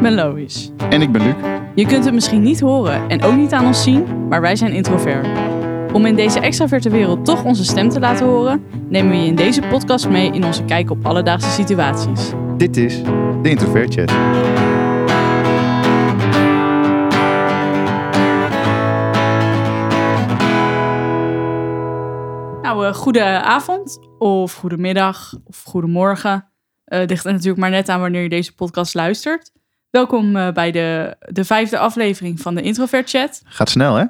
Ik ben Lois. En ik ben Luc. Je kunt het misschien niet horen en ook niet aan ons zien, maar wij zijn introvert. Om in deze extraverte wereld toch onze stem te laten horen, nemen we je in deze podcast mee in onze kijk op alledaagse situaties. Dit is de Introvert Chat. Nou, uh, goede avond of goedemiddag of goedemorgen. Uh, ligt er natuurlijk maar net aan wanneer je deze podcast luistert. Welkom uh, bij de, de vijfde aflevering van de Introvert Chat. Gaat snel, hè?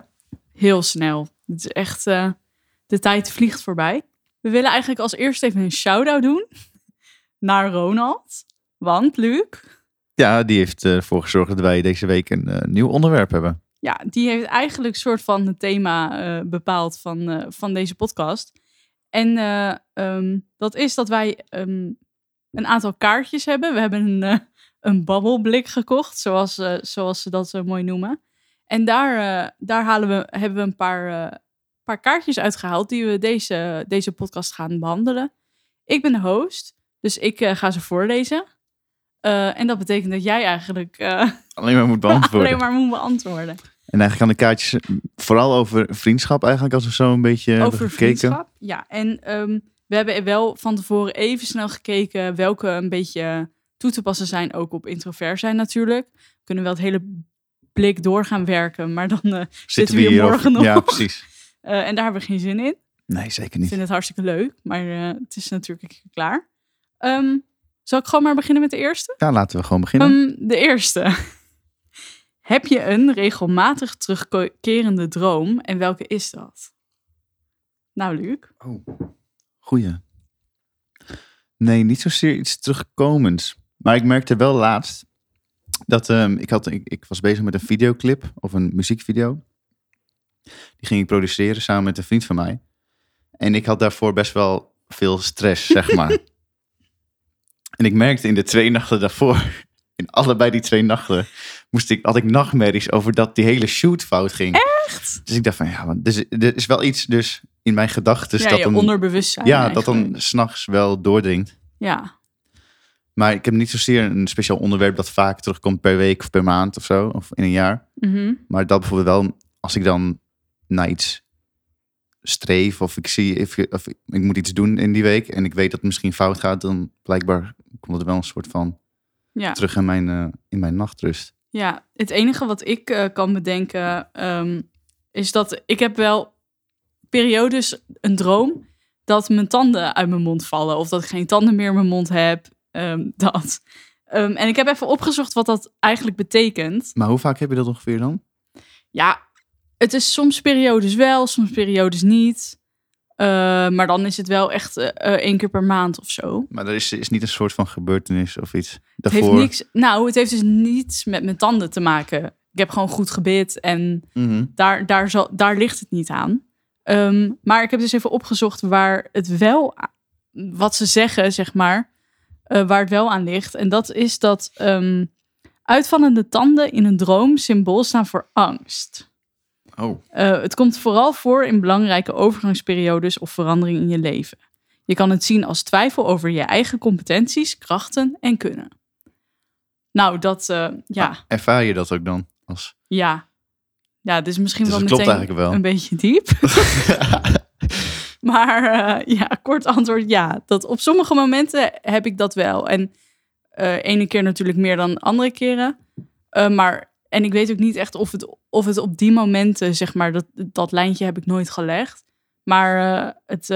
Heel snel. Het is echt, uh, de tijd vliegt voorbij. We willen eigenlijk als eerst even een shout-out doen naar Ronald. Want, Luc... Ja, die heeft ervoor gezorgd dat wij deze week een nieuw onderwerp hebben. Ja, die heeft eigenlijk een soort van het thema bepaald van, van deze podcast. En um, dat is dat wij um, een aantal kaartjes hebben. We hebben een, een babbelblik gekocht, zoals, uh, zoals ze dat zo mooi noemen. En daar, uh, daar halen we, hebben we een paar, paar kaartjes uitgehaald die we deze, deze podcast gaan behandelen. Ik ben de host, dus ik ga ze voorlezen. en dat betekent dat jij eigenlijk alleen maar moet beantwoorden. alleen maar moet beantwoorden. En eigenlijk gaan de kaartjes vooral over vriendschap eigenlijk, als we zo een beetje over hebben gekeken. vriendschap, ja. En um, we hebben wel van tevoren even snel gekeken welke een beetje toe te passen zijn, ook op introvert zijn natuurlijk. We kunnen wel het hele blik door gaan werken, maar dan uh, zitten, we hier morgen nog. Ja, precies. Uh, en daar hebben we geen zin in. Nee, zeker niet. Ik vind het hartstikke leuk, maar uh, het is natuurlijk klaar. Um, zal ik gewoon maar beginnen met de eerste? Ja, laten we gewoon beginnen. Um, de eerste. Heb je een regelmatig terugkerende droom en welke is dat? Nou, Luc. Oh. Goeie. Nee, niet zozeer iets terugkomends. Maar ik merkte wel laatst dat um, ik, had, ik, ik, was bezig met een videoclip of een muziekvideo. Die ging ik produceren samen met een vriend van mij. En ik had daarvoor best wel veel stress, zeg maar. en ik merkte in de twee nachten daarvoor, in allebei die twee nachten, moest ik, had ik nachtmerries over dat die hele shoot fout ging. Echt? Dus ik dacht van ja, dus, er is wel iets dus in mijn gedachten. Ja, dat je dan, onderbewustzijn Ja, eigenlijk. dat dan s'nachts wel doordringt. Ja. Maar ik heb niet zozeer een speciaal onderwerp dat vaak terugkomt per week of per maand of zo, of in een jaar. Mm -hmm. Maar dat bijvoorbeeld wel, als ik dan naar iets streef of ik zie, of, of ik moet iets doen in die week en ik weet dat het misschien fout gaat, dan blijkbaar komt het wel een soort van ja. terug in mijn, uh, in mijn nachtrust. Ja, het enige wat ik uh, kan bedenken um, is dat ik heb wel periodes een droom dat mijn tanden uit mijn mond vallen of dat ik geen tanden meer in mijn mond heb. Um, dat. Um, en ik heb even opgezocht wat dat eigenlijk betekent. Maar hoe vaak heb je dat ongeveer dan? Ja, het is soms periodes wel, soms periodes niet. Uh, maar dan is het wel echt uh, één keer per maand of zo. Maar er is, is niet een soort van gebeurtenis of iets Het heeft niks, nou, het heeft dus niets met mijn tanden te maken. Ik heb gewoon goed gebit en mm -hmm. daar, daar, zal, daar ligt het niet aan. Um, maar ik heb dus even opgezocht waar het wel, wat ze zeggen, zeg maar, uh, waar het wel aan ligt. En dat is dat um, uitvallende tanden in een droom symbool staan voor angst. Oh. Uh, het komt vooral voor in belangrijke overgangsperiodes of veranderingen in je leven. Je kan het zien als twijfel over je eigen competenties, krachten en kunnen. Nou, dat, uh, ja. Ah, ervaar je dat ook dan? Als... Ja. Ja, het is misschien dus wel meteen wel. een beetje diep. maar uh, ja, kort antwoord ja. Dat op sommige momenten heb ik dat wel. En uh, ene keer natuurlijk meer dan andere keren. Uh, maar, en ik weet ook niet echt of het, of het op die momenten, zeg maar, dat, dat lijntje heb ik nooit gelegd. Maar het,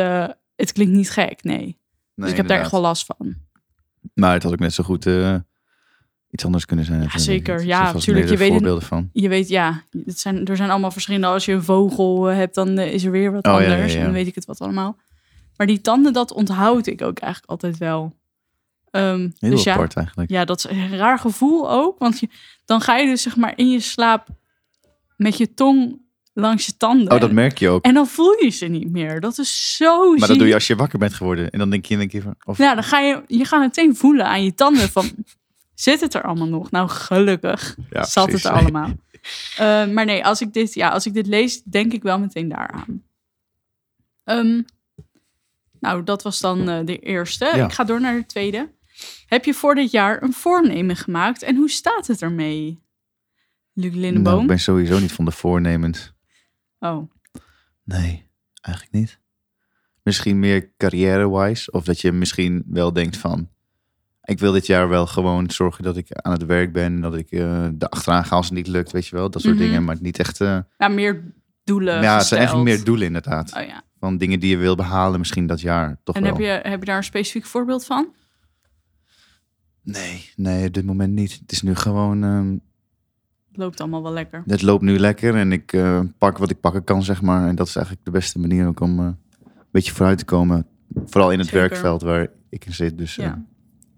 het klinkt niet gek, nee. nee dus ik heb daar echt wel last van. Maar het had ook net zo goed iets anders kunnen zijn. Ja, zeker. Ja, natuurlijk. Je weet, voorbeelden van. je weet, ja, het zijn, er zijn allemaal verschillende. Als je een vogel hebt, dan is er weer wat oh, anders. Ja, ja, ja. En dan weet ik het wat allemaal. Maar die tanden, dat onthoud ik ook eigenlijk altijd wel. Um, Heel dus apart ja, eigenlijk. Ja, dat is een raar gevoel ook. Want je, dan ga je dus zeg maar in je slaap met je tong langs je tanden. Oh, dat merk je ook. En dan voel je ze niet meer. Dat is zo Maar dat doe je als je wakker bent geworden. En dan denk je een keer van... Of... Ja, dan ga je, je gaat meteen voelen aan je tanden van... Zit het er allemaal nog? Nou, gelukkig Ja, zat precies. het er allemaal. Uh, maar nee, als ik, dit, ja, als ik dit lees, denk ik wel meteen daaraan. Um, nou, dat was dan uh, de eerste. Ja. Ik ga door naar de tweede. Heb je voor dit jaar een voornemen gemaakt en hoe staat het ermee? Luc Lindeboom? Nou, ik ben sowieso niet van de voornemens. Oh, Nee, eigenlijk niet. Misschien meer carrière-wise. Of dat je misschien wel denkt van... Ik wil dit jaar wel gewoon zorgen dat ik aan het werk ben. Dat ik eh de achteraan ga als het niet lukt, weet je wel. Dat soort Mhm. dingen. Maar niet echt... nou meer doelen ja, het zijn eigenlijk meer doelen inderdaad. Oh ja. Van dingen die je wil behalen misschien dat jaar. Toch En wel. heb je, heb je daar een specifiek voorbeeld van? Nee, nee, op dit moment niet. Het is nu gewoon... ehm, Het loopt allemaal wel lekker. het loopt nu lekker en ik eh, pak wat ik pakken kan, zeg maar. En dat is eigenlijk de beste manier ook om een beetje vooruit te komen. Vooral in het Zeker. werkveld waar ik in zit. Dus Ja.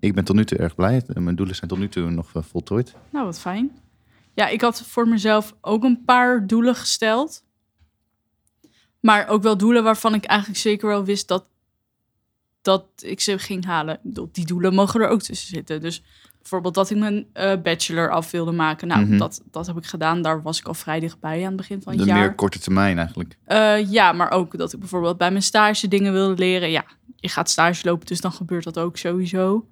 Ik ben tot nu toe erg blij. Mijn doelen zijn tot nu toe nog eh, voltooid. Nou, wat fijn. Ja, ik had voor mezelf ook een paar doelen gesteld. Maar ook wel doelen waarvan ik eigenlijk zeker wel wist dat, dat ik ze ging halen. Die doelen mogen er ook tussen zitten. Dus bijvoorbeeld dat ik mijn eh, bachelor af wilde maken. Nou, Mhm. dat, dat heb ik gedaan. Daar was ik al vrij dichtbij aan het begin van het De jaar. meer korte termijn eigenlijk. Eh, ja, maar ook dat ik bijvoorbeeld bij mijn stage dingen wilde leren. Ja, je gaat stage lopen, dus dan gebeurt dat ook sowieso.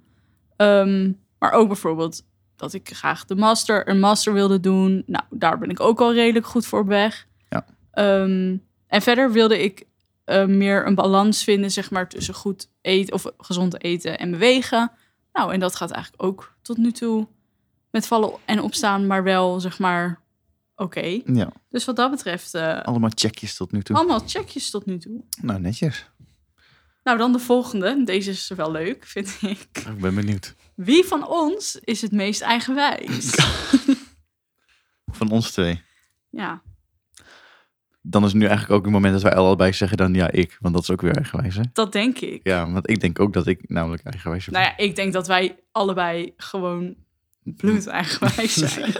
Ehm, maar ook bijvoorbeeld dat ik graag de master, een master wilde doen. Nou, daar ben ik ook al redelijk goed voor op weg. Ja. Ehm, en verder wilde ik eh, meer een balans vinden, zeg maar, tussen goed eten of gezond eten en bewegen. Nou, en dat gaat eigenlijk ook tot nu toe met vallen en opstaan, maar wel, zeg maar, oké. Ja, Dus wat dat betreft, eh, allemaal checkjes tot nu toe. allemaal checkjes tot nu toe. Nou, netjes. Nou, dan de volgende. Deze is wel leuk, vind ik. Ik ben benieuwd. Wie van ons is het meest eigenwijs? Van ons twee. ja, Dan is nu eigenlijk ook het moment dat wij allebei zeggen dan ja, ik. Want dat is ook weer eigenwijs, hè? dat denk ik. Ja, want ik denk ook dat ik namelijk eigenwijs ben. Nou ja, ik denk dat wij allebei gewoon bloed eigenwijs zijn.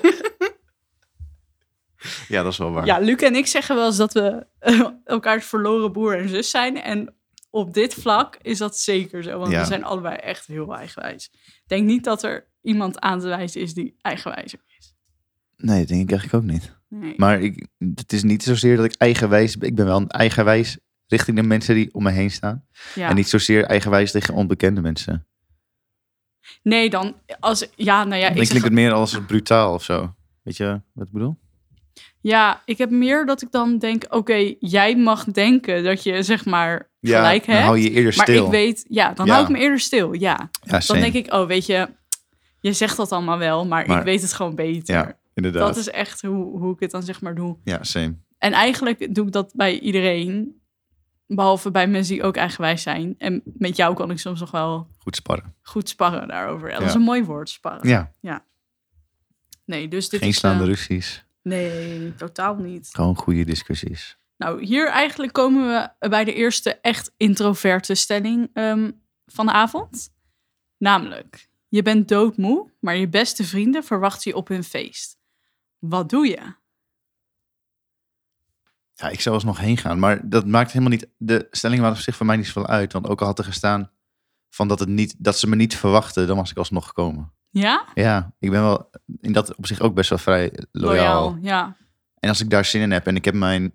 Ja, dat is wel waar. ja, Luc en ik zeggen wel eens dat we eh, elkaars verloren broer en zus zijn. En op dit vlak is dat zeker zo. Want Ja. we zijn allebei echt heel eigenwijs. Ik denk niet dat er iemand aan te wijzen is die eigenwijzer is. Nee, dat denk ik eigenlijk ook niet. Nee. Maar ik, het is niet zozeer dat ik eigenwijs ben. Ik ben wel een eigenwijs richting de mensen die om me heen staan. ja. En niet zozeer eigenwijs tegen onbekende mensen. Nee, dan als... Ja, nou ja, dan ik zeg klinkt het meer als brutaal of zo. Weet je wat ik bedoel? Ja, ik heb meer dat ik dan denk, oké, jij mag denken dat je zeg maar gelijk dan hebt. hou je eerder maar stil. ik weet, ja, dan Ja. hou ik me eerder stil. Ja, ja, dan denk ik, oh, weet je, je zegt dat allemaal wel, maar, Maar- ik weet het gewoon beter. Ja, inderdaad. dat is echt hoe, hoe ik het dan zeg maar doe. Ja, same. En eigenlijk doe ik dat bij iedereen, behalve bij mensen die ook eigenwijs zijn. En met jou kan ik soms nog wel Goed sparren. goed sparren daarover. Ja, dat is Ja. een mooi woord, sparren. Ja, Nee, dus dit geen is... slaande eh, ruzies. Nee, totaal niet. Gewoon goede discussies. Nou, hier eigenlijk komen we bij de eerste echt introverte stelling ehm, van de avond. Namelijk, je bent doodmoe, maar je beste vrienden verwachten je op hun feest. Wat doe je? Ja, ik zou alsnog heen gaan. Maar dat maakt helemaal niet... De stelling maakt op zich voor mij niet zoveel uit. Want ook al had er gestaan van dat, het niet, dat ze me niet verwachten, dan was ik alsnog gekomen. Ja? Ja, ik ben wel in dat op zich ook best wel vrij loyaal. Ja. En als ik daar zin in heb en ik heb mijn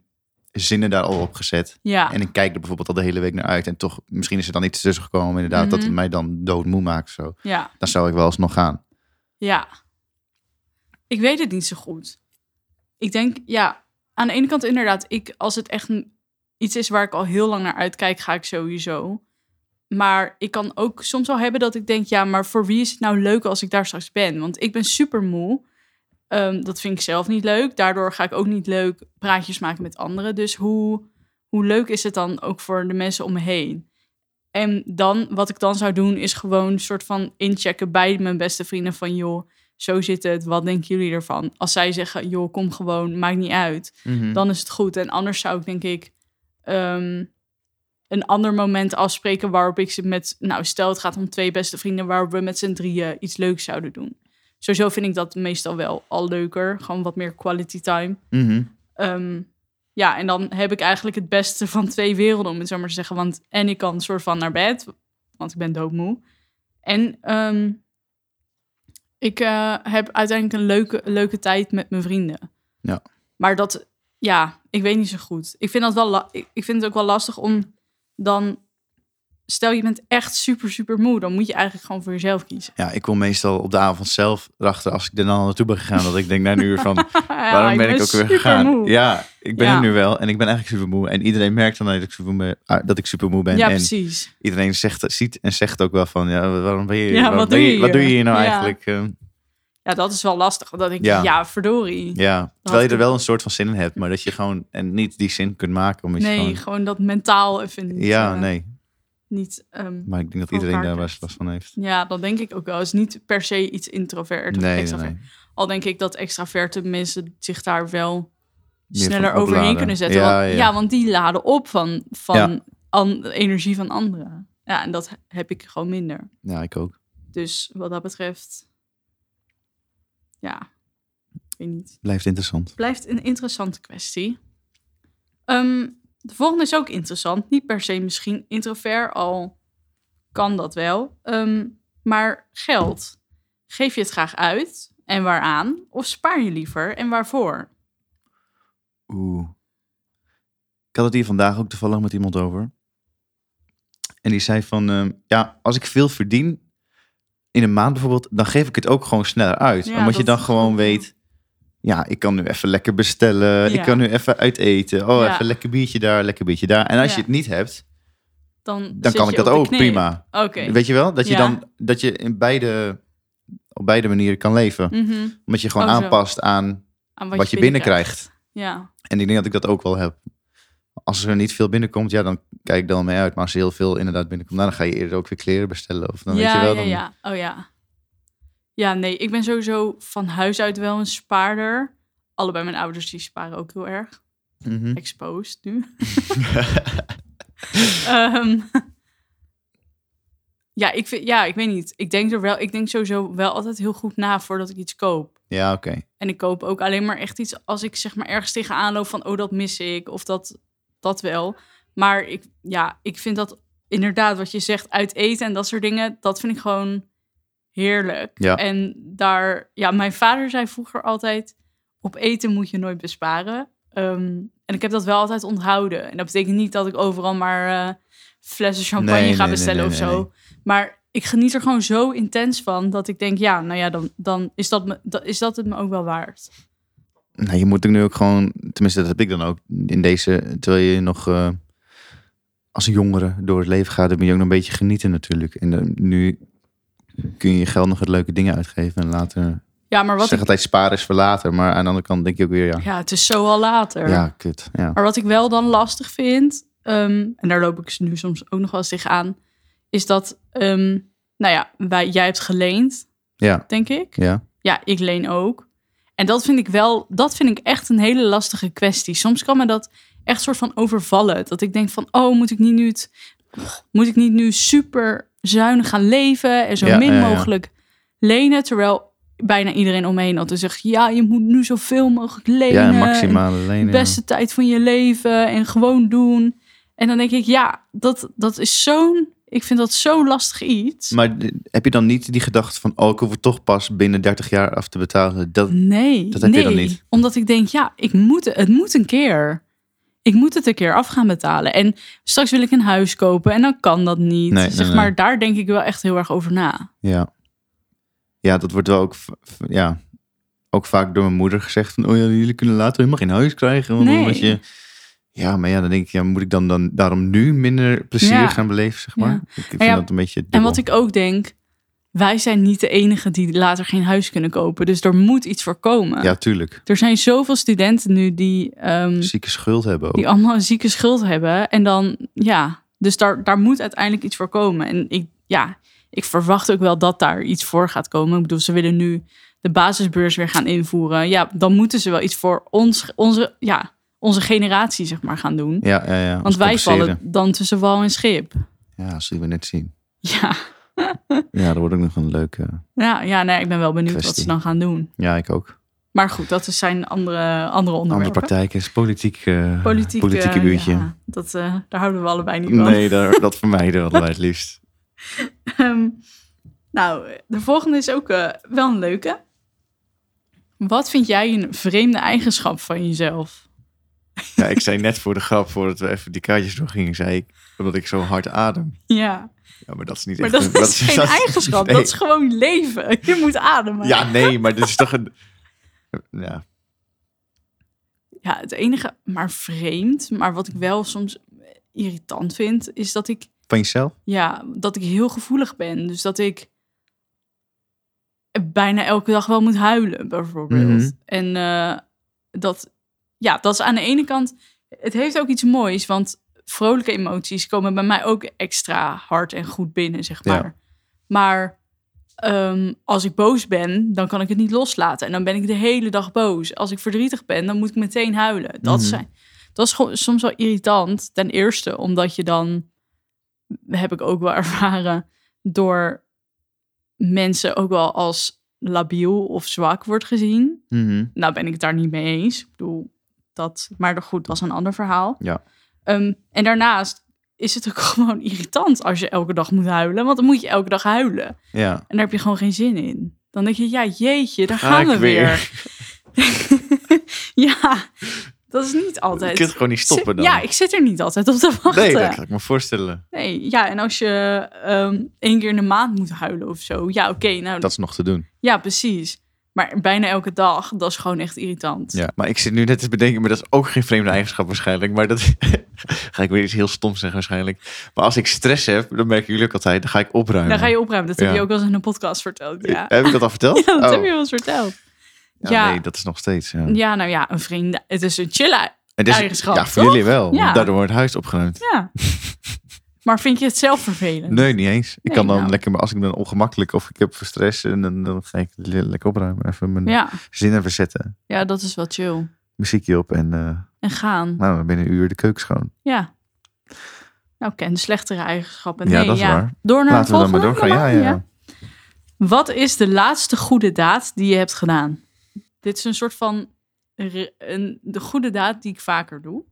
zinnen daar al op gezet. Ja. En ik kijk er bijvoorbeeld al de hele week naar uit. En toch, misschien is er dan iets tussen gekomen inderdaad. Dat Mhm. het mij dan doodmoe maakt zo. Ja. Dan zou ik wel alsnog gaan. Ja. Ik weet het niet zo goed. Ik denk, ja, aan de ene kant inderdaad, ik, als het echt iets is waar ik al heel lang naar uitkijk, ga ik sowieso. Maar ik kan ook soms wel hebben dat ik denk, ja, maar voor wie is het nou leuk als ik daar straks ben? Want ik ben super moe. Ehm, dat vind ik zelf niet leuk. Daardoor ga ik ook niet leuk praatjes maken met anderen. Dus hoe, hoe leuk is het dan ook voor de mensen om me heen? En dan, wat ik dan zou doen, is gewoon een soort van inchecken bij mijn beste vrienden van, joh, zo zit het, wat denken jullie ervan? Als zij zeggen, joh, kom gewoon, maakt niet uit, dan is het goed. En anders zou ik denk ik ehm, een ander moment afspreken waarop ik ze met, nou stel het gaat om twee beste vrienden, waarop we met z'n drieën iets leuks zouden doen. Sowieso vind ik dat meestal wel al leuker, gewoon wat meer quality time. Mhm. Ehm, ja, en dan heb ik eigenlijk het beste van twee werelden, om het zo maar te zeggen. Want en ik kan soort van naar bed, want ik ben doodmoe. En ehm, ik eh, heb uiteindelijk een leuke, leuke tijd met mijn vrienden. Ja. Maar dat, ja, ik weet niet zo goed. Ik vind, dat wel ik vind het ook wel lastig om dan stel je bent echt super, super moe, dan moet je eigenlijk gewoon voor jezelf kiezen. Ja, ik kom meestal op de avond zelf erachter als ik er dan naartoe ben gegaan. Dat ik denk na een uur van, Ja, waarom ben ik ook weer gegaan? Ja, ik ben Ja. er nu wel en ik ben eigenlijk super moe. En iedereen merkt dan dat ik super moe, ah, dat ik super moe ben. Ja, en precies. iedereen zegt, ziet en zegt ook wel van, ja, waarom ben je, Ja, waarom wat doe je, je wat doe je hier? nou eigenlijk? Ja, dat is wel lastig. Want dan denk ik, Ja. ja, verdorie. ja, terwijl je er wel een soort van zin in hebt, maar dat je gewoon en niet die zin kunt maken. Omdat nee, je gewoon, gewoon dat mentaal even niet. ja, eh, nee. niet ehm, Maar ik denk dat iedereen daar last van heeft. ja, dat denk ik ook wel. Het is niet per se iets introvert of Nee, nee, extravert. nee. Al denk ik dat extraverte mensen zich daar wel Meer sneller overheen kunnen zetten. Ja, want, ja. want die laden op van, van an- energie van anderen. Ja, en dat heb ik gewoon minder. Ja, ik ook. Dus wat dat betreft, ja, ik weet niet. Blijft interessant. Blijft een interessante kwestie. Ehm, de volgende is ook interessant. Niet per se misschien introvert, al kan dat wel. Ehm, maar geld. Geef je het graag uit en waaraan? Of spaar je liever en waarvoor? Oeh. Ik had het hier vandaag ook toevallig met iemand over. En die zei van, ehm, ja, als ik veel verdien in een maand bijvoorbeeld, dan geef ik het ook gewoon sneller uit. Ja, Omdat je dan gewoon weet, ja, ik kan nu even lekker bestellen. Ik kan nu even uit eten. Oh, even lekker biertje daar, lekker biertje daar. En als je het niet hebt, Dan, dan kan ik dat ook prima. Oké. Weet je wel? Dat je dan, dat je in beide, op beide manieren kan leven. Mhm. Omdat je gewoon Oh, aanpast aan Aan wat, je binnenkrijgt. Ja. En ik denk dat ik dat ook wel heb. Als er niet veel binnenkomt, ja, dan kijk ik dan mee uit. Maar als er heel veel inderdaad binnenkomt, nou, dan ga je eerder ook weer kleren bestellen. Of dan ja, weet je wel. ja, Dan, ja. Oh ja. Ja, nee, ik ben sowieso van huis uit wel een spaarder. Allebei mijn ouders die sparen ook heel erg. Mhm. Exposed nu. Ehm, ja, ik vind, ja, ik weet niet. Ik denk er wel, ik denk sowieso wel altijd heel goed na voordat ik iets koop. ja, oké. En ik koop ook alleen maar echt iets als ik zeg maar ergens tegenaan loop van, oh, dat mis ik. Of dat, dat wel. Maar ik, ja, ik vind dat inderdaad wat je zegt, uit eten en dat soort dingen, dat vind ik gewoon heerlijk. Ja. En daar, ja, mijn vader zei vroeger altijd, op eten moet je nooit besparen. Ehm, en ik heb dat wel altijd onthouden. En dat betekent niet dat ik overal maar eh, flessen champagne Nee, ga nee, bestellen nee, of zo. Maar ik geniet er gewoon zo intens van dat ik denk, ja, nou ja, dan, dan is, dat me, dat, is dat het me ook wel waard. Nou, je moet er nu ook gewoon, tenminste, dat heb ik dan ook in deze, terwijl je nog eh, als jongere door het leven gaat, dan moet je ook nog een beetje genieten natuurlijk. En dan, nu kun je je geld nog het leuke dingen uitgeven en later. Ja, maar Ik wat zeg ik, altijd sparen is voor later, maar aan de andere kant denk je ook weer, ja, ja, het is zo al later. ja, kut. Ja. Maar wat ik wel dan lastig vind, ehm, en daar loop ik nu soms ook nog wel eens tegenaan, is dat, ehm, nou ja, wij, jij hebt geleend, Ja, denk ik. ja. Ja, ik leen ook. En dat vind ik wel, dat vind ik echt een hele lastige kwestie. Soms kan me dat echt soort van overvallen. Dat ik denk van, oh, moet ik niet nu het, moet ik niet nu super zuinig gaan leven en zo Ja, min ja, ja. mogelijk lenen, terwijl bijna iedereen omheen altijd zegt, ja, je moet nu zoveel mogelijk lenen. Ja, maximale lenen. de beste tijd van je leven en gewoon doen. En dan denk ik, ja, dat, dat is zo'n, ik vind dat zo'n lastig iets. Maar heb je dan niet die gedachte van, oh, ik hoef het toch pas binnen 30 jaar af te betalen? Dat, Nee, Dat heb je dan niet? Omdat ik denk, ja, ik moet, het moet een keer. Ik moet het een keer af gaan betalen. En straks wil ik een huis kopen en dan kan dat niet. Nee, zeg nee. maar, daar denk ik wel echt heel erg over na. Ja. Ja, dat wordt wel ook, ja, ook vaak door mijn moeder gezegd van, oh ja, jullie kunnen later helemaal geen huis krijgen. want je, ja, maar ja, dan denk ik, ja, moet ik dan, dan daarom nu minder plezier Ja. gaan beleven, zeg maar? Ja. Ik vind ja, dat een beetje En wat ik ook denk, wij zijn niet de enigen die later geen huis kunnen kopen. Dus er moet iets voor komen. Ja, tuurlijk. Er zijn zoveel studenten nu die, ehm, Zieke schuld hebben ook. die allemaal een zieke schuld hebben. En dan, ja, dus daar, daar moet uiteindelijk iets voor komen. En ik, ja, ik verwacht ook wel dat daar iets voor gaat komen. Ik bedoel, ze willen nu de basisbeurs weer gaan invoeren. Ja, dan moeten ze wel iets voor ons, onze, ja, onze generatie, zeg maar, gaan doen. Ja, ja, ja. Want wij vallen dan tussen wal en schip. Ja, zullen we net zien. Ja, Ja, dat wordt ook nog een leuke... ja, ja nee, ik ben wel benieuwd wat ze dan gaan doen. Ja, ik ook. Maar goed, dat zijn andere, andere Andere onderwerpen. praktijk is politiek, eh, Politiek, politieke eh, uurtje. ja, dat, eh, daar houden we allebei niet van. Nee, daar, dat vermijden we allebei het liefst. Ehm, nou, de volgende is ook wel een leuke. Wat vind jij een vreemde eigenschap van jezelf? Ja, ik zei net voor de grap, voordat we even die kaartjes doorgingen, zei ik, omdat ik zo hard adem. Ja, Ja, maar dat is niet maar echt... dat een- is geen dat eigenschap. nee. Dat is gewoon leven. Je moet ademen. Ja, nee, maar dit is toch een... Ja, Ja, het enige, maar vreemd, maar wat ik wel soms irritant vind, is dat ik, van jezelf? ja, dat ik heel gevoelig ben. Dus dat ik bijna elke dag wel moet huilen, bijvoorbeeld. Mhm. En eh, dat, ja, dat is aan de ene kant, het heeft ook iets moois, want vrolijke emoties komen bij mij ook extra hard en goed binnen, zeg Ja. maar. Maar ehm, als ik boos ben, dan kan ik het niet loslaten. En dan ben ik de hele dag boos. Als ik verdrietig ben, dan moet ik meteen huilen. Dat, Mhm. zijn, dat is gewoon soms wel irritant. Ten eerste, omdat je dan, heb ik ook wel ervaren, door mensen ook wel als labiel of zwak wordt gezien. Mhm. Nou ben ik het daar niet mee eens. Ik bedoel, dat, maar goed, dat is een ander verhaal. Ja. Ehm, en daarnaast is het ook gewoon irritant als je elke dag moet huilen. Want dan moet je elke dag huilen. Ja. En daar heb je gewoon geen zin in. Dan denk je, ja, jeetje, daar Ga gaan we weer. weer. ja, dat is niet Je altijd. kunt gewoon niet stoppen dan. Ja, ik zit er niet altijd op te wachten. nee, dat kan ik me voorstellen. Nee, ja, en als je ehm één keer in de maand moet huilen of zo. Ja, oké, nou, Dat is nog te doen. ja, precies. Maar bijna elke dag, dat is gewoon echt irritant. Ja, maar ik zit nu net te bedenken, maar dat is ook geen vreemde eigenschap waarschijnlijk. Maar dat ga ik weer iets heel stoms zeggen waarschijnlijk. Maar als ik stress heb, dan merken jullie ook altijd, dan ga ik opruimen. Dan ga je opruimen. Dat heb Ja. je ook wel eens in een podcast verteld. Ja, Heb ik dat al verteld? ja dat Oh. heb je wel eens verteld. Ja, Ja. nee, dat is nog steeds. Ja. Ja, nou ja, een vriend. Het is een chille Het is- eigenschap, Ja, voor toch? jullie wel. Daardoor wordt het huis opgeruimd. Ja. maar vind je het zelf vervelend? Nee, niet eens. Ik Nee, kan dan nou. lekker, als ik ben ongemakkelijk of ik heb stress, en dan, dan ga ik le- lekker opruimen. Even mijn Ja. zin even zetten. ja, dat is wel chill. Muziekje op en eh, En gaan. nou, binnen een uur de keuken schoon. Ja. Nou, ken de slechtere eigenschappen. Ja, Nee, dat is waar. Door naar Laten we dan maar doorgaan. Ja, ja, ja. Wat is de laatste goede daad die je hebt gedaan? Dit is een soort van een, de goede daad die ik vaker doe.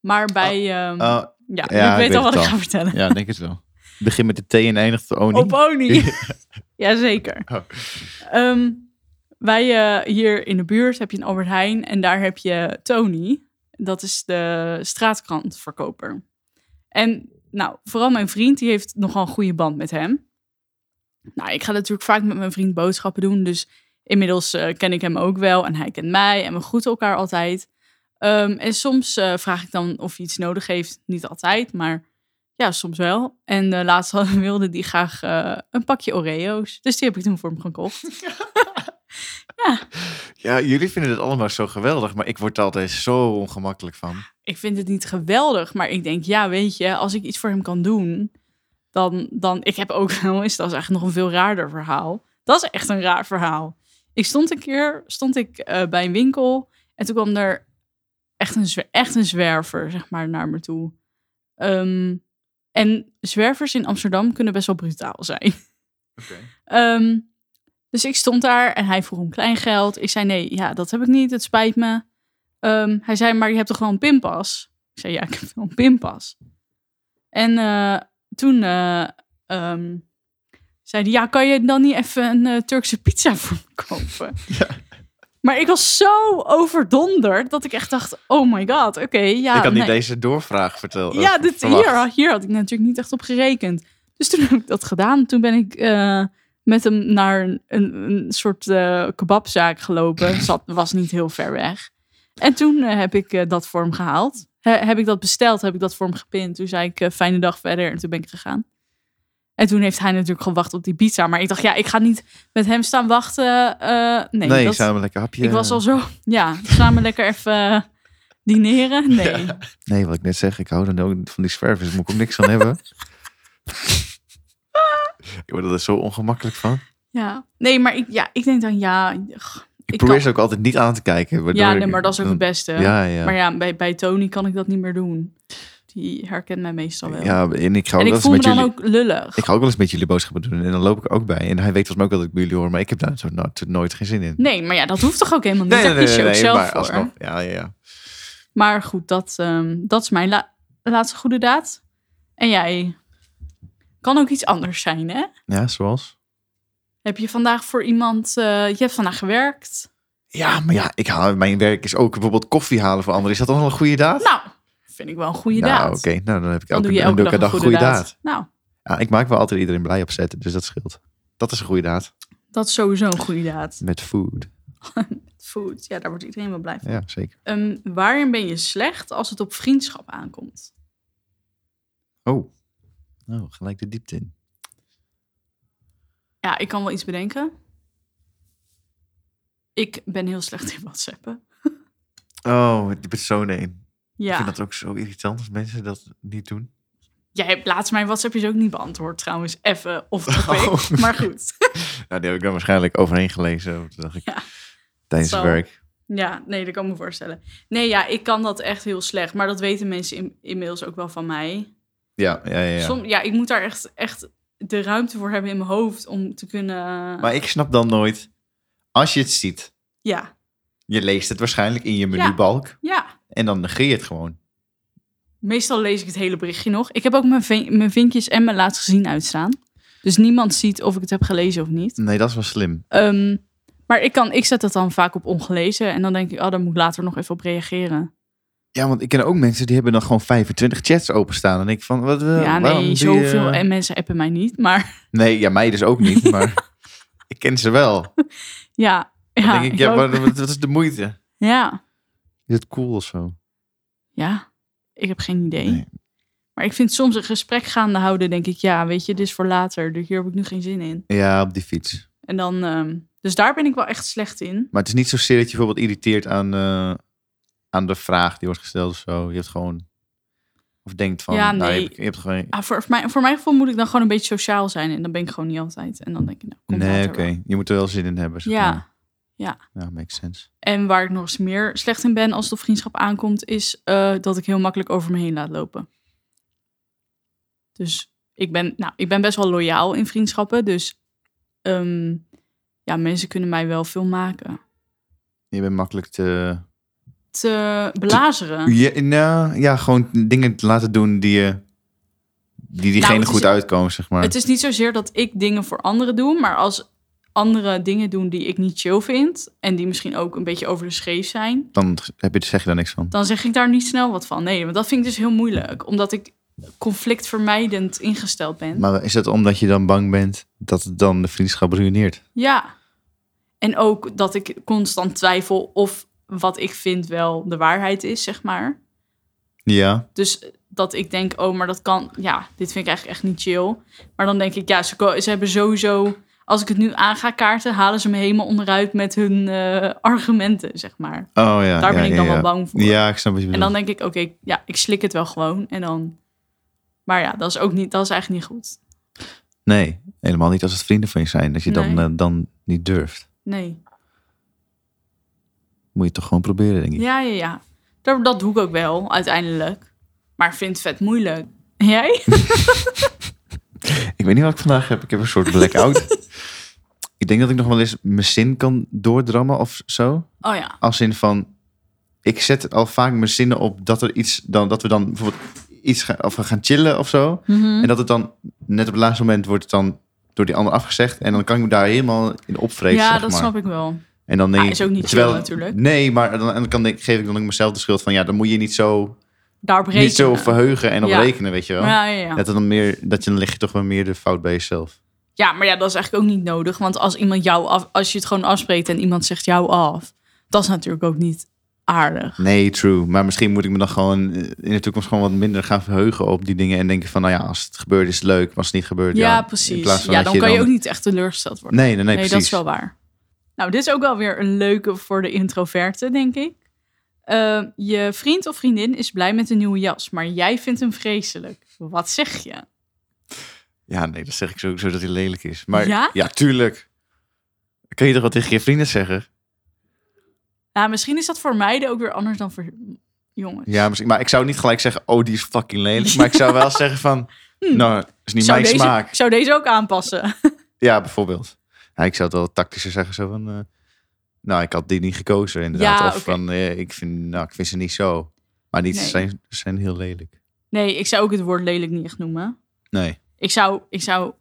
Maar bij... ehm, Oh, ja, ja, ik weet ik al wat ik ga vertellen. ja, denk het wel. Begin met de T en eindigt de Oni. Op Oni. Jazeker. Oh. Ehm, wij eh, hier in de buurt heb je een Albert Heijn en daar heb je Tony. Dat is de straatkrantverkoper. En nou, vooral mijn vriend, die heeft nogal een goede band met hem. Nou, ik ga natuurlijk vaak met mijn vriend boodschappen doen. Dus inmiddels eh, ken ik hem ook wel en hij kent mij en we groeten elkaar altijd. Ehm, en soms eh, vraag ik dan of hij iets nodig heeft. Niet altijd, maar ja, soms wel. En eh, laatst had- wilde die graag eh, een pakje Oreo's. Dus die heb ik toen voor hem gekocht. Ja, jullie vinden het allemaal zo geweldig, maar ik word er altijd zo ongemakkelijk van. ik vind het niet geweldig, maar ik denk, ja, weet je, als ik iets voor hem kan doen, dan, dan ik heb ook wel eens, dat is eigenlijk nog een veel raarder verhaal. Dat is echt een raar verhaal. Ik stond een keer, stond ik eh, bij een winkel en toen kwam er echt een, echt een zwerver, zeg maar, naar me toe. Ehm, en zwervers in Amsterdam kunnen best wel brutaal zijn. Ehm, dus ik stond daar en hij vroeg om kleingeld. Ik zei nee, ja, dat heb ik niet. Het spijt me. Ehm, hij zei, maar je hebt toch wel een pinpas? Ik zei, ja, ik heb wel een pinpas. En eh, toen eh, zei hij, ja, kan je dan niet even een eh, Turkse pizza voor me kopen? Maar ik was zo overdonderd dat ik echt dacht, oh my god, oké, ja. ik had niet nee. deze doorvraag verteld. Ja, dit, verwacht. hier, hier had ik natuurlijk niet echt op gerekend. Dus toen heb ik dat gedaan. Toen ben ik eh, met hem naar een, een, soort eh, kebabzaak gelopen. Zat, was niet heel ver weg. En toen eh, heb ik dat voor hem gehaald. He- heb ik dat besteld, heb ik dat voor hem gepind. Toen zei ik, fijne dag verder. En toen ben ik gegaan. En toen heeft hij natuurlijk gewacht op die pizza. Maar ik dacht, ja, ik ga niet met hem staan wachten. eh, nee, Nee, dat, samen lekker hapje. ik was al zo... Ja, samen lekker even eh, dineren. Nee. Nee, wat ik net zeg, ik hou dan ook van die zwervers. Moet ik ook niks van hebben. ik word er zo ongemakkelijk van. Ja, nee, maar ik, ja, ik denk dan ja. Ik, Ik probeer kan- ze ook altijd niet aan te kijken. Ja, nee, maar dat is ook het beste. Ja, ja. Maar ja, bij, bij Tony kan ik dat niet meer doen. Die herkent mij meestal wel. Ja, en ik ga ook en ik wel voel me met dan jullie... ook lullig. Ik ga ook wel eens met jullie boodschappen doen. En dan loop ik ook bij. En hij weet volgens mij ook dat ik bij jullie hoor. Maar ik heb daar zo no- nooit geen zin in. Nee, maar ja, dat hoeft toch ook helemaal niet. Daar kies je ook zelf maar voor. alsnog. Ja, ja, ja. Maar goed, dat, ehm, dat is mijn la- laatste goede daad. En jij kan ook iets anders zijn, hè? Ja, zoals? Heb je vandaag voor iemand... eh, je hebt vandaag gewerkt. Ja, maar ja, ik haal, mijn werk is ook bijvoorbeeld koffie halen voor anderen. Is dat dan wel een goede daad? Nou, vind ik wel een goede nou, daad. oké. Nou, dan heb ik Dan elke, doe je dag een goede daad. Nou, Ja, ik maak wel altijd iedereen blij opzetten, dus dat scheelt. Dat is een goede daad. dat is sowieso een goede daad. Met food. Food, ja, daar wordt iedereen wel blij van. Ja, zeker. Ehm, waarin ben je slecht als het op vriendschap aankomt? Oh. Oh, gelijk de diepte in. Ja, ik kan wel iets bedenken. Ik ben heel slecht in WhatsAppen. Oh, die persoon één. Ik Ja, vind dat ook zo irritant als mensen dat niet doen. jij hebt laatst mijn WhatsAppjes ook niet beantwoord trouwens. Even of topic. Oh. Maar goed. Nou, die heb ik dan waarschijnlijk overheen gelezen. Toen dacht ik, Ja, tijdens het werk. Ja, nee, dat kan ik me voorstellen. Nee, ja, ik kan dat echt heel slecht. Maar dat weten mensen in, inmiddels ook wel van mij. Ja, ja, ja. ja. Som- ja, ik moet daar echt, echt de ruimte voor hebben in mijn hoofd om te kunnen... Maar ik snap dan nooit, als je het ziet, Ja, je leest het waarschijnlijk in je menubalk ja. En dan negeer je het gewoon. Meestal lees ik het hele berichtje nog. Ik heb ook mijn, mijn vinkjes en mijn laatst gezien uitstaan. Dus niemand ziet of ik het heb gelezen of niet. Nee, dat is wel slim. Ehm, maar ik, kan, ik zet het dan vaak op ongelezen. En dan denk ik, oh, daar moet ik later nog even op reageren. Ja, want ik ken ook mensen die hebben dan gewoon 25 chats openstaan. En ik van, wat wil ja, nee, je- zoveel. En mensen appen mij niet. Maar Nee, ja, mij dus ook niet, maar ik ken ze wel. ja. Dan Ja, denk ik, ja, wat is de moeite? ja, Is het cool of zo? ja. Ik heb geen idee. Nee. Maar ik vind soms een gesprek gaande houden, denk ik, ja, weet je, dit is voor later. Dus Hier heb ik nu geen zin in. Ja, op die fiets. En dan, ehm, dus daar ben ik wel echt slecht in. Maar het is niet zozeer dat je bijvoorbeeld irriteert aan, eh, aan de vraag die wordt gesteld of zo. Je hebt gewoon... Of denkt van, Ja, nou, je nee. hebt, je hebt gewoon... Ah, voor, voor, mijn, voor mijn gevoel moet ik dan gewoon een beetje sociaal zijn. En dan ben ik gewoon niet altijd. En dan denk ik, nou, komt Nee, oké. Je moet er wel zin in hebben. Zeg Ja, maar. ja. Ja, makes sense. En waar ik nog eens meer slecht in ben als het op vriendschap aankomt, is eh, dat ik heel makkelijk over me heen laat lopen. Dus ik ben, nou, ik ben best wel loyaal in vriendschappen. Dus ehm, ja, mensen kunnen mij wel veel maken. Je bent makkelijk te... Te belazeren. Ja, nou, ja, gewoon dingen te laten doen die je... Die diegene Nou, is- goed uitkomen, zeg maar. Het is niet zozeer dat ik dingen voor anderen doe, maar als anderen dingen doen die ik niet chill vind en die misschien ook een beetje over de scheef zijn, Dan heb je, zeg je daar niks van. dan zeg ik daar niet snel wat van. Nee, want dat vind ik dus heel moeilijk, omdat ik conflictvermijdend ingesteld ben. Maar is het omdat je dan bang bent dat het dan de vriendschap ruïneert? Ja. En ook dat ik constant twijfel of wat ik vind wel de waarheid is, zeg maar. Ja. Dus dat ik denk, oh, maar dat kan... Ja, dit vind ik eigenlijk echt niet chill. Maar dan denk ik, ja, ze hebben sowieso... Als ik het nu aan ga kaarten, halen ze me helemaal onderuit met hun eh, argumenten, zeg maar. Oh ja. Daar ja, ben ik dan ja. wel bang voor. Ja, ik snap wat je En dan denk ik, oké, ja, ik slik het wel gewoon. En dan... Maar ja, dat is ook niet, dat is eigenlijk niet goed. Nee, helemaal niet als het vrienden van je zijn. Dat je dan, eh, dan niet durft. Nee. Moet je toch gewoon proberen, denk ik. Ja, ja, ja. Dat, dat doe ik ook wel, uiteindelijk. Maar vind het vet moeilijk. Jij? Ik weet niet wat ik vandaag heb. Ik heb een soort blackout. ik denk dat ik nog wel eens mijn zin kan doordrammen of zo. Oh ja. Als in van, ik zet al vaak mijn zinnen op dat er iets, dan, dat we dan bijvoorbeeld iets gaan, of we gaan chillen of zo. En dat het dan, net op het laatste moment wordt het dan door die ander afgezegd. En dan kan ik me daar helemaal in opvreten, ja, zeg dat maar. snap ik wel. En dan denk ik, is ook niet terwijl- chill natuurlijk. Nee, maar dan, en dan kan ik, geef ik dan ook mezelf de schuld van, ja, dan moet je niet zo, niet zo verheugen en op Ja. rekenen, weet je wel. Ja, ja. Dat, dan meer, dat je dan leg je toch wel meer de fout bij jezelf. Ja, maar ja, dat is eigenlijk ook niet nodig. Want als iemand jou af, als je het gewoon afspreekt en iemand zegt jou af, dat is natuurlijk ook niet aardig. Nee, true. Maar misschien moet ik me dan gewoon eh, in de toekomst gewoon wat minder gaan verheugen op die dingen. En denken van, nou ja, als het gebeurt is het leuk. Maar als het niet gebeurt, Ja, ja. in precies. plaats van Ja, dan kan je ook niet echt teleurgesteld worden. Nee, nee, nee, nee, precies. dat is wel waar. Nou, dit is ook wel weer een leuke voor de introverte, denk ik. Eh, je vriend of vriendin is blij met een nieuwe jas, maar jij vindt hem vreselijk. Wat zeg je? Ja, nee, dat zeg ik sowieso dat hij lelijk is. Maar Ja? ja, tuurlijk. Kun je toch wat tegen je vrienden zeggen? Nou, misschien is dat voor meiden ook weer anders dan voor jongens. Ja, misschien. Maar ik zou niet gelijk zeggen, oh, die is fucking lelijk. Maar ik zou wel zeggen van, nou, dat is niet Hm. zou mijn deze, smaak. Zou deze ook aanpassen. Ja, bijvoorbeeld. Ja, ik zou het wel tactischer zeggen, zo van, eh, nou, ik had die niet gekozen inderdaad. Ja, of van, eh, ik, vind, nou, ik vind ze niet zo. Maar niet, Nee. zijn, ze zijn heel lelijk. Nee, ik zou ook het woord lelijk niet echt noemen. Nee. Ik zou, ik zou...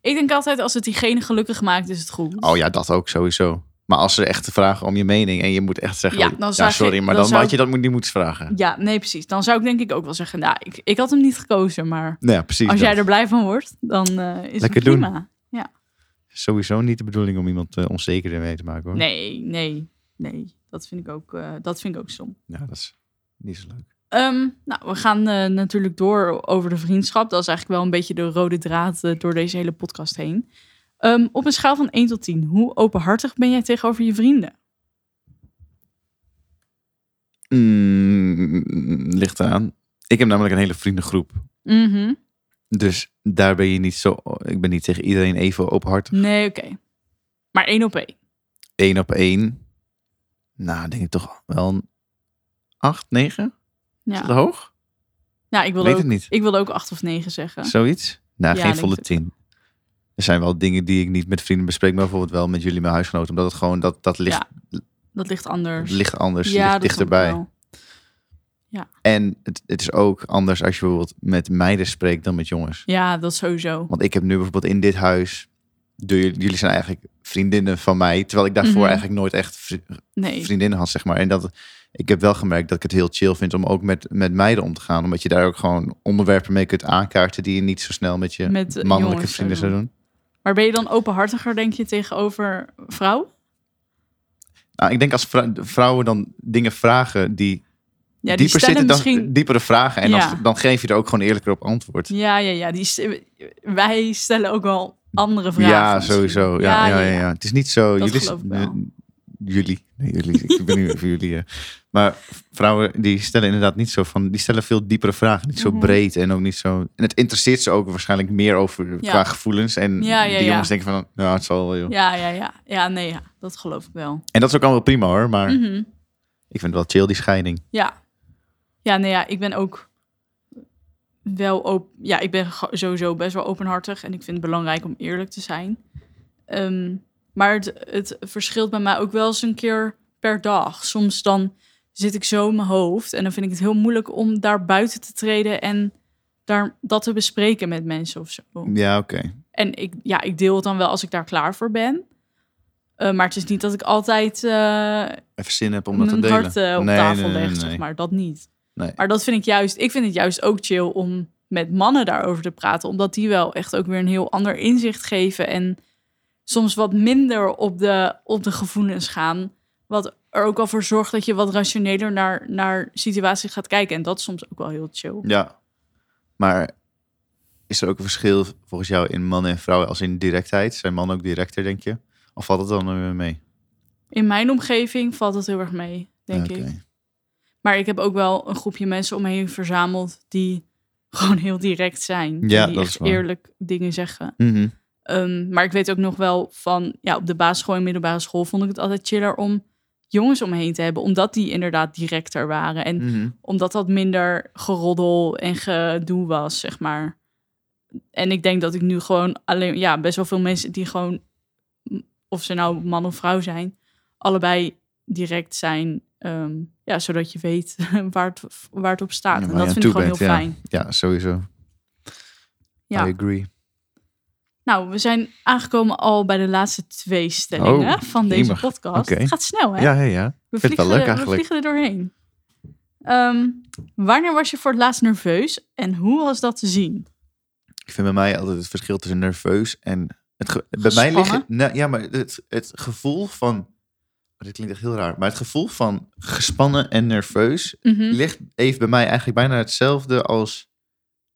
Ik denk altijd, als het diegene gelukkig maakt, is het goed. Oh ja, dat ook sowieso. Maar als ze echt vragen om je mening en je moet echt zeggen, Ja, ja, dan je- sorry, maar dan dan, zou had je dat niet moeten vragen. Ja, nee, precies. Dan zou ik denk ik ook wel zeggen, nou, ik, ik had hem niet gekozen, maar Ja, precies. als dat. jij er blij van wordt, dan eh, is Lekker het doen. prima. Sowieso niet de bedoeling om iemand eh, onzeker mee te maken hoor. Nee, nee, nee. Dat vind ik ook, eh, dat vind ik ook stom. Ja, dat is niet zo leuk. Ehm, nou, we gaan eh, natuurlijk door over de vriendschap. Dat is eigenlijk wel een beetje de rode draad eh, door deze hele podcast heen. Ehm, op een schaal van 1 tot 10, hoe openhartig ben jij tegenover je vrienden? Mm, ligt eraan. Ik heb namelijk een hele vriendengroep. Mhm. Dus daar ben je niet zo. Ik ben niet tegen iedereen even openhartig. Nee, oké. Maar één op één. Eén op één. Nou, denk ik toch wel acht, 8, 9? Ja. Is hoog? Nou, ik wil, Weet ook, het niet. ik wil ook acht of negen zeggen. Zoiets? Nou, geen volle tien. Er zijn wel dingen die ik niet met vrienden bespreek, maar bijvoorbeeld wel met jullie, mijn huisgenoten. Omdat het gewoon, dat, dat ligt... Dat ligt anders. Ligt anders, ja, ligt dichterbij. Ja. En het, het, is ook anders als je bijvoorbeeld met meiden spreekt dan met jongens. Ja, dat sowieso. Want ik heb nu bijvoorbeeld in dit huis, jullie zijn eigenlijk vriendinnen van mij. Terwijl ik daarvoor mhm. eigenlijk nooit echt vriendinnen had, zeg maar. En dat ik heb wel gemerkt dat ik het heel chill vind om ook met, met meiden om te gaan. Omdat je daar ook gewoon onderwerpen mee kunt aankaarten die je niet zo snel met je Met, mannelijke vrienden zou doen. Maar ben je dan openhartiger, denk je, tegenover vrouwen? Nou, ik denk als vrou- vrouwen dan dingen vragen die, Ja, die dieper zitten, dan misschien... diepere vragen. En Ja. dan, dan geef je er ook gewoon eerlijker op antwoord. Ja, ja, ja. Die, wij stellen ook wel andere vragen. Ja, sowieso. Ja, ja, ja, ja. Het is niet zo. Dat jullie, jullie, nee, jullie. ik ben nu voor jullie. eh. Maar vrouwen die stellen inderdaad niet zo van. Die stellen veel diepere vragen. Niet zo Mhm. breed en ook niet zo. En het interesseert ze ook waarschijnlijk meer over Ja. qua gevoelens. En Ja, ja, die ja. jongens denken van. Nou, het zal wel. Joh. Ja, ja, ja. Ja, nee, ja. Dat geloof ik wel. En dat is ook allemaal prima hoor. Maar Mhm. ik vind het wel chill die scheiding. Ja. Ja, nee, ja. Ik ben ook wel open... Ja, ik ben sowieso best wel openhartig. En ik vind het belangrijk om eerlijk te zijn. Ehm, maar het, het verschilt bij mij ook wel eens een keer per dag. Soms dan zit ik zo in mijn hoofd. En dan vind ik het heel moeilijk om daar buiten te treden... en daar, dat te bespreken met mensen of zo. Ja, oké. En ik, ja, ik deel het dan wel als ik daar klaar voor ben. Eh, maar het is niet dat ik altijd eh, Even zin heb om dat te delen. hart eh, op Nee, tafel nee, nee, leg, zeg maar. Dat niet. Nee. Maar dat vind ik juist... Ik vind het juist ook chill om met mannen daarover te praten. Omdat die wel echt ook weer een heel ander inzicht geven. En soms wat minder op de, op de gevoelens gaan. Wat er ook al voor zorgt dat je wat rationeler naar, naar situaties gaat kijken. En dat is soms ook wel heel chill. Ja. Maar is er ook een verschil volgens jou in mannen en vrouwen als in directheid? Zijn mannen ook directer, denk je? Of valt het dan eh, mee? In mijn omgeving valt het heel erg mee, denk ik. Maar ik heb ook wel een groepje mensen om me heen verzameld die gewoon heel direct zijn. Ja, die dat echt is waar. eerlijk dingen zeggen. Mhm. Ehm, maar ik weet ook nog wel van, ja, op de basisschool en middelbare school vond ik het altijd chiller om jongens om me heen te hebben, omdat die inderdaad directer waren. En Mhm. omdat dat minder geroddel en gedoe was, zeg maar. En ik denk dat ik nu gewoon alleen, ja, best wel veel mensen die gewoon, of ze nou man of vrouw zijn, allebei direct zijn. ehm, ja, zodat je weet waar het, waar het op staat. Ja, en dat vind ik gewoon heel ja. fijn. Ja, sowieso. Ja. I agree. Nou, we zijn aangekomen al bij de laatste twee stellingen Oh, van deze podcast. Het gaat snel, hè? Ja, ja, ja. we, het wel vliegen, leuk er- we vliegen er doorheen. Ehm, wanneer was je voor het laatst nerveus en hoe was dat te zien? Ik vind bij mij altijd het verschil tussen nerveus en... Het ge- bij mij liggen... Nou, ja, maar het, het gevoel van... oh, dit klinkt echt heel raar. Maar het gevoel van gespannen en nerveus... Mhm. ligt even bij mij eigenlijk bijna hetzelfde als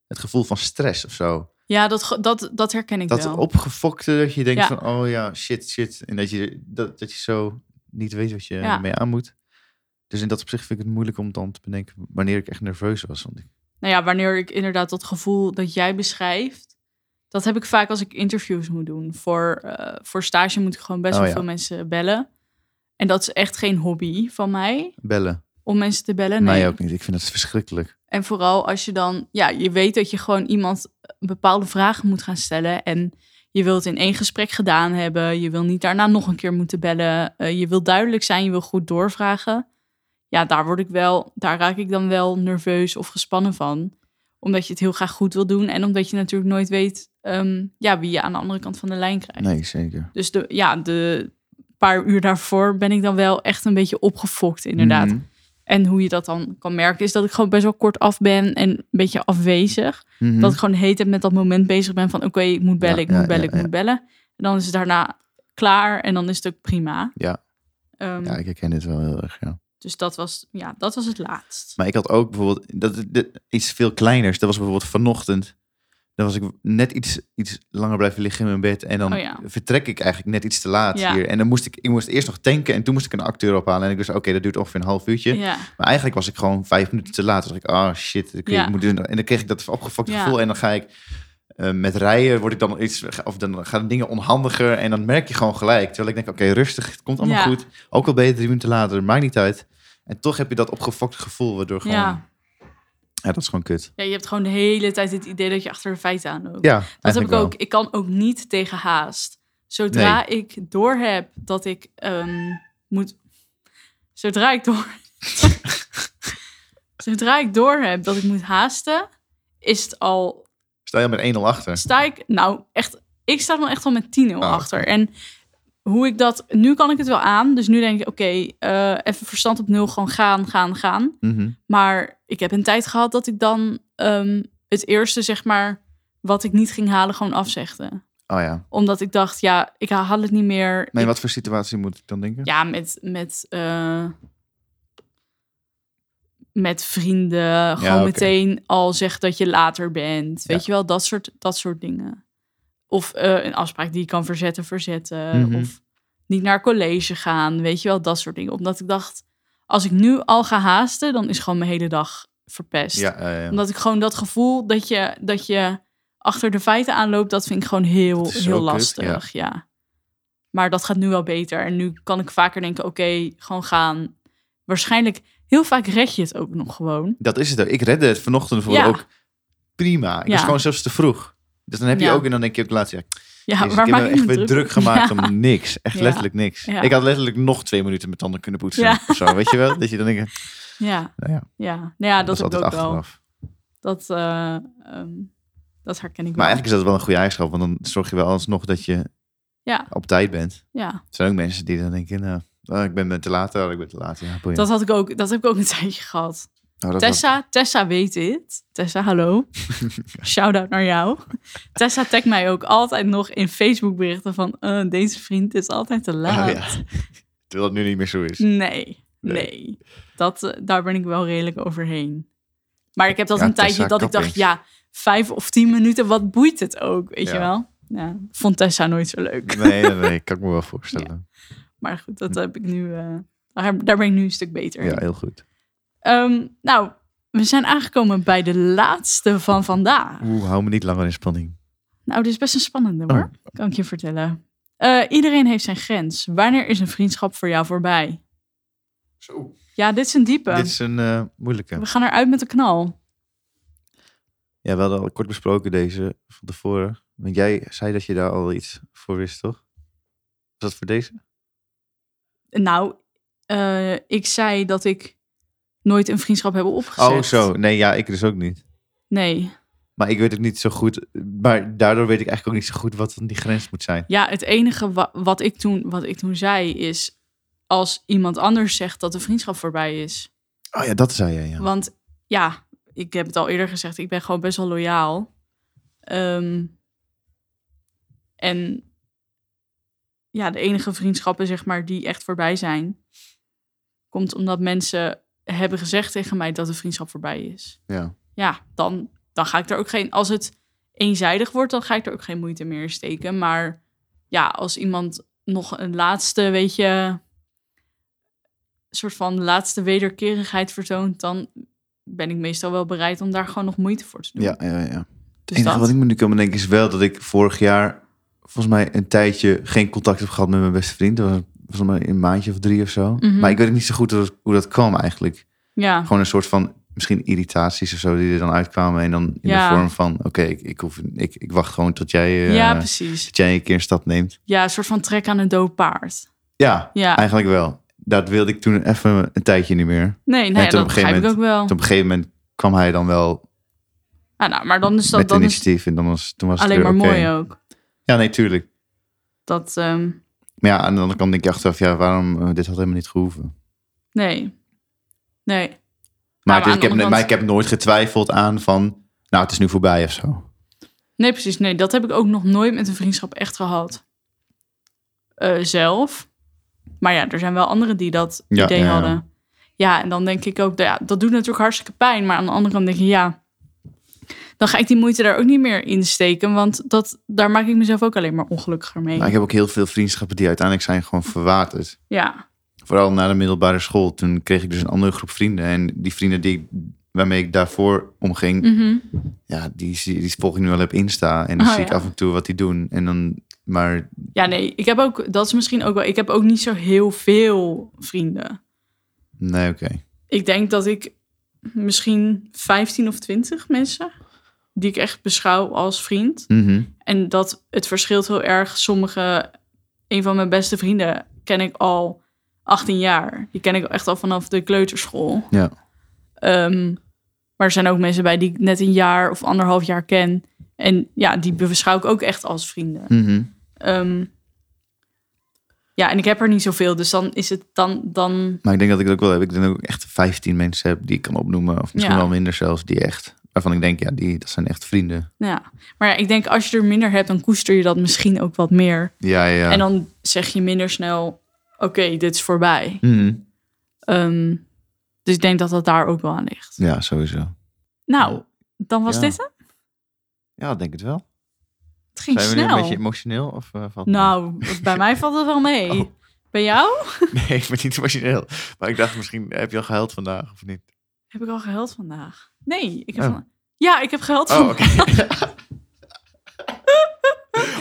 het gevoel van stress of zo. Ja, dat, dat, dat herken ik Dat wel. opgefokte, dat je denkt Ja. van, oh ja, shit, shit. En dat je, dat, dat je zo niet weet wat je Ja. ermee aan moet. Dus in dat opzicht vind ik het moeilijk om dan te bedenken wanneer ik echt nerveus was. Want ik, Nou ja, wanneer ik inderdaad dat gevoel dat jij beschrijft, dat heb ik vaak als ik interviews moet doen. Voor, eh, voor stage moet ik gewoon best Oh, wel ja. veel mensen bellen. En dat is echt geen hobby van mij, bellen. om mensen te bellen. Nee. Mij ook niet. Ik vind het verschrikkelijk. En vooral als je dan, ja, je weet dat je gewoon iemand bepaalde vragen moet gaan stellen. En je wilt in één gesprek gedaan hebben. Je wil niet daarna nog een keer moeten bellen. Eh, je wil duidelijk zijn, je wil goed doorvragen. Ja, daar word ik wel, daar raak ik dan wel nerveus of gespannen van. Omdat je het heel graag goed wil doen. En omdat je natuurlijk nooit weet ehm, ja, wie je aan de andere kant van de lijn krijgt. Nee, zeker. Dus de, ja, de paar uur daarvoor ben ik dan wel echt een beetje opgefokt, inderdaad. Mhm. En hoe je dat dan kan merken, is dat ik gewoon best wel kort af ben en een beetje afwezig. Mhm. Dat ik gewoon hele tijd met dat moment bezig ben van oké, ik moet bellen, Ja, ik moet bellen, ik moet bellen. En dan is het daarna klaar en dan is het ook prima. Ja. Ehm, ja, ik herken dit wel heel erg, ja. Dus dat was, ja, dat was het laatst. Maar ik had ook bijvoorbeeld dat, dat, iets veel kleiners. Dat was bijvoorbeeld vanochtend. Dan was ik net iets, iets langer blijven liggen in mijn bed. En dan Oh ja. vertrek ik eigenlijk net iets te laat Ja. hier. En dan moest ik, ik moest eerst nog tanken. En toen moest ik een acteur ophalen. En ik wist, oké, dat duurt ongeveer een half uurtje. Ja, Maar eigenlijk was ik gewoon vijf minuten te laat. Dus ik, oh shit. Ik, moet doen. En dan kreeg ik dat opgefokte gevoel. En dan ga ik eh, met rijden, word ik dan iets, of dan gaan dingen onhandiger. En dan merk je gewoon gelijk. Terwijl ik denk, oké, rustig, het komt allemaal goed. Ook al ben je drie minuten later, maakt niet uit. En toch heb je dat opgefokte gevoel, waardoor gewoon... Ja, dat is gewoon kut. ja, je hebt gewoon de hele tijd het idee dat je achter de feiten aanloopt. Ja, dat heb ik wel. ook. Ik kan ook niet tegen haast. Zodra ik doorheb dat ik ehm, moet... Zodra ik door... Zodra ik doorheb dat ik moet haasten, is het al Sta je met 1-0 achter? sta ik, nou echt, ik sta dan echt al met 10-0 Oh, achter. En hoe ik dat, nu kan ik het wel aan. Dus nu denk ik, oké, eh, even verstand op nul, gewoon gaan, gaan, gaan. Mhm. Maar ik heb een tijd gehad dat ik dan ehm, het eerste, zeg maar, wat ik niet ging halen, gewoon afzegde. Oh ja. Omdat ik dacht, ja, ik haal het niet meer. Ik- wat voor situatie moet ik dan denken? ja, met, met, eh, met vrienden. Gewoon meteen al zeg dat je later bent. Weet Ja. je wel, dat soort, dat soort dingen. Of eh, een afspraak die je kan verzetten, verzetten. Mhm. Of niet naar college gaan. Weet je wel, dat soort dingen. Omdat ik dacht, als ik nu al ga haasten, dan is gewoon mijn hele dag verpest. Ja, ja, ja. Omdat ik gewoon dat gevoel dat je, dat je achter de feiten aanloopt, dat vind ik gewoon heel, heel kut, lastig. ja. Maar dat gaat nu wel beter. En nu kan ik vaker denken, oké, gewoon gaan. Waarschijnlijk, heel vaak red je het ook nog gewoon. Dat is het ook. Ik redde het vanochtend voor ook prima. Ik Ja. was gewoon zelfs te vroeg. Dus dan heb je ook en dan denk je ook laatst, ja, Ja, Jezus, waar ik heb me echt weer druk, druk gemaakt Ja. om niks. Echt Ja. letterlijk niks. Ja. Ik had letterlijk nog twee minuten mijn tanden kunnen poetsen. Ja. Of zo, weet je wel? Dat je dan denkt, Ja, nou ja, ja. Nou ja, dat, dat is ook wel. Dat, eh, ehm, dat herken ik Maar wel. eigenlijk is dat wel een goede eigenschap. Want dan zorg je wel alsnog dat je Ja, op tijd bent. ja. Er zijn ook mensen die dan denken, nou, oh, ik ben te laat. Oh, ik ben te laat. Ja. Dat, had ik ook, dat heb ik ook een tijdje gehad. Oh, dat Tessa, Tessa weet dit. Tessa, hallo. Shout-out naar jou. Tessa tagt mij ook altijd nog in Facebook berichten van... eh, deze vriend is altijd te laat. Oh, ja. Terwijl het nu niet meer zo is. Nee, nee. Nee. Dat, eh, daar ben ik wel redelijk overheen. Maar ik heb dat Ja, een tijdje dat ik dacht... Ja, vijf of tien minuten, wat boeit het ook? Weet je wel? Ja, vond Tessa nooit zo leuk. Nee, nee, nee, kan ik me wel voorstellen. Maar goed, dat heb ik nu... eh, daar, ben ik nu een stuk beter Ja, heel goed. Ehm, nou, we zijn aangekomen bij de laatste van vandaag. Oeh, hou me niet langer in spanning. Nou, dit is best een spannende hoor. Oh. Kan ik je vertellen. Eh, iedereen heeft zijn grens. Wanneer is een vriendschap voor jou voorbij? Zo. Ja, dit is een diepe. Dit is een eh, moeilijke. We gaan eruit met de knal. Ja, we hadden al kort besproken deze van tevoren. Want jij zei dat je daar al iets voor wist, toch? Was dat voor deze? Nou, eh, ik zei dat ik nooit een vriendschap heb opgezet. Oh, zo. Nee, ja, ik dus ook niet. Nee. Maar ik weet het niet zo goed. Maar daardoor weet ik eigenlijk ook niet zo goed wat dan die grens moet zijn. Ja, het enige wa- wat, ik toen, wat ik toen zei is... als iemand anders zegt dat de vriendschap voorbij is... Oh ja, dat zei jij, ja. Want ja, ik heb het al eerder gezegd, ik ben gewoon best wel loyaal. Ehm, en ja, de enige vriendschappen, zeg maar, die echt voorbij zijn, komt omdat mensen hebben gezegd tegen mij dat de vriendschap voorbij is. Ja. Ja, dan, dan ga ik er ook geen. Als het eenzijdig wordt, dan ga ik er ook geen moeite meer in steken. Maar ja, als iemand nog een laatste, weet je, soort van laatste wederkerigheid vertoont, dan ben ik meestal wel bereid om daar gewoon nog moeite voor te doen. Ja, ja, ja. dus Het enige dat. wat ik me nu kan bedenken is wel dat ik vorig jaar volgens mij een tijdje geen contact heb gehad met mijn beste vriend. Dat was volgens mij een maandje of drie of zo. Mhm. Maar ik weet niet zo goed hoe dat, hoe dat kwam eigenlijk. Ja, Gewoon een soort van misschien irritaties of zo die er dan uitkwamen. En dan in Ja. de vorm van oké, ik, ik, hoef, ik, ik wacht gewoon tot jij, eh, ja, precies. dat jij een keer een stap neemt. Ja, een soort van trek aan een dood paard. Ja, Ja, eigenlijk wel. Dat wilde ik toen even een tijdje niet meer. nee, nee, ja, dat begrijp ik ook wel. Toen op een gegeven moment kwam hij dan wel Ah, nou, maar dan is dat met dan is initiatief. En dan was, toen was het alleen weer maar mooi ook. Ja, nee, tuurlijk. Dat, ehm, Maar ja, aan de andere kant denk je achteraf, ja, waarom, eh, dit had helemaal niet gehoeven. Nee. Nee. Maar, het aan ik heb, maar kant- ik heb nooit getwijfeld aan van, nou, het is nu voorbij of zo. Nee, precies. Nee, dat heb ik ook nog nooit met een vriendschap echt gehad. Eh, zelf. Maar ja, er zijn wel anderen die dat Ja, idee ja, ja. hadden. Ja, en dan denk ik ook, ja, dat doet natuurlijk hartstikke pijn. Maar aan de andere kant denk je, ja, dan ga ik die moeite daar ook niet meer in steken. Want dat, daar maak ik mezelf ook alleen maar ongelukkiger mee. Maar ik heb ook heel veel vriendschappen die uiteindelijk zijn gewoon verwaterd. Ja, Vooral na de middelbare school. Toen kreeg ik dus een andere groep vrienden. En die vrienden die, ik- waarmee ik daarvoor omging, Mhm. ja, die, die volg ik nu wel op Insta. En dan Oh, zie ik ja. af en toe wat die doen. En dan, maar ja, nee, ik heb ook, dat is misschien ook wel, ik heb ook niet zo heel veel vrienden. nee, oké. Ik denk dat ik misschien 15 of 20 mensen, die ik echt beschouw als vriend. Mhm. En dat het verschilt heel erg. Sommige, een van mijn beste vrienden ken ik al 18 jaar. Die ken ik echt al vanaf de kleuterschool. Ja. Ehm, maar er zijn ook mensen bij die ik net een jaar of anderhalf jaar ken. En ja, die beschouw ik ook echt als vrienden. Mhm. Ehm, ja, en ik heb er niet zoveel. Dus dan is het dan... dan Maar ik denk dat ik het ook wel heb. Ik denk dat ik ook echt 15 mensen heb die ik kan opnoemen. Of misschien Ja. wel minder zelfs. Die echt, waarvan ik denk, ja, die, dat zijn echt vrienden. ja. Maar ja, ik denk als je er minder hebt, dan koester je dat misschien ook wat meer. Ja, ja. En dan zeg je minder snel, oké, dit is voorbij. Mhm. Ehm, dus ik denk dat dat daar ook wel aan ligt. Ja, sowieso. Nou, dan was Ja. dit hem. Ja, denk het wel. Het ging Zijn we snel. een beetje emotioneel? Of, eh, valt Nou, bij mij valt het wel mee. Oh. Bij jou? Nee, ik ben niet emotioneel. Maar ik dacht misschien, heb je al gehuild vandaag of niet? Heb ik al gehuild vandaag? Nee, ik heb Oh. van... Ja, ik heb gehuild Oh, vandaag. oké.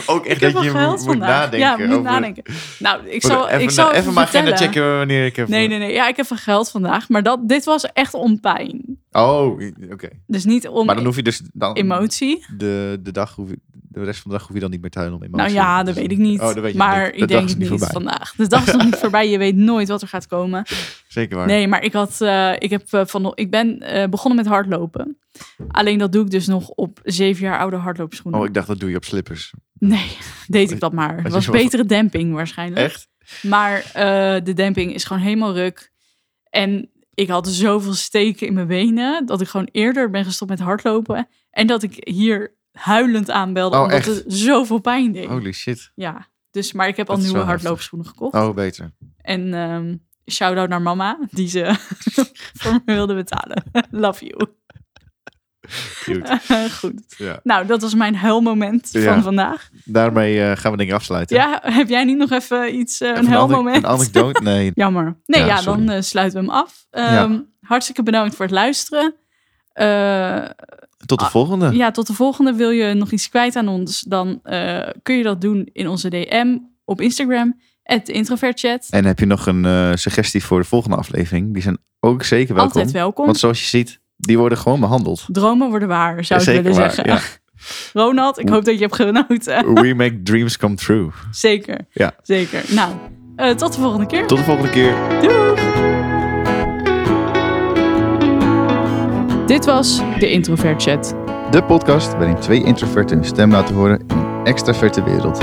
Ook echt dat je moet, moet vandaag. nadenken. Ja, moet over- nadenken. Nou, ik zal even, ik zal even, even mijn agenda checken wanneer ik heb. Nee, nee, nee. Ja, ik heb van geld vandaag. Maar dat, dit was echt om pijn. Oh, oké. Dus niet om Maar dan hoef je dus dan emotie. de, de dag hoef je, de rest van de dag hoef je dan niet meer te huilen om emotie. Nou ja, dat Dus- weet ik niet. Oh, dat weet je maar niet. Ik denk het niet voorbij. vandaag. De dag is nog niet voorbij. Je weet nooit wat er gaat komen. Zeker waar. Nee, maar ik, had, eh, ik, heb, eh, van, ik ben eh, begonnen met hardlopen. Alleen dat doe ik dus nog op zeven jaar oude hardloopschoenen. Oh, ik dacht dat doe je op slippers. Nee, deed ik dat maar. Het was betere demping waarschijnlijk. Echt? Maar de demping is gewoon helemaal ruk. En ik had zoveel steken in mijn benen... dat ik gewoon eerder ben gestopt met hardlopen. En dat ik hier huilend aanbelde... Oh, omdat echt? het zoveel pijn deed. Holy shit. Ja, dus, maar ik heb Dat al nieuwe heftig. hardloopschoenen gekocht. Oh, beter. En ehm shout-out naar mama, die ze voor me wilde betalen. Love you. Goed. Ja. Nou, dat was mijn huilmoment Ja. van vandaag. Daarmee eh, gaan we ik afsluiten. Ja, heb jij niet nog even iets, eh, Even een huilmoment? Een anekdote? Nee. Jammer. Nee, Ja, dan eh, sluiten we hem af. Ehm, Hartstikke bedankt voor het luisteren. Tot de Ah, volgende. ja, tot de volgende. Wil je nog iets kwijt aan ons? Dan kun je dat doen in onze DM op Instagram. Het introvertchat. En heb je nog een suggestie voor de volgende aflevering? Die zijn ook zeker welkom. Altijd welkom. Want zoals je ziet, die worden gewoon behandeld. Dromen worden waar, zou ik willen waar, zeggen. ja. Ronald, ik hoop dat je hebt genoten. We make dreams come true. Zeker. Ja. Zeker. Nou, eh, tot de volgende keer. Tot de volgende keer. Doei! Dit was de Introvert Chat. De podcast waarin twee introverten hun stem laten horen in een extraverte wereld.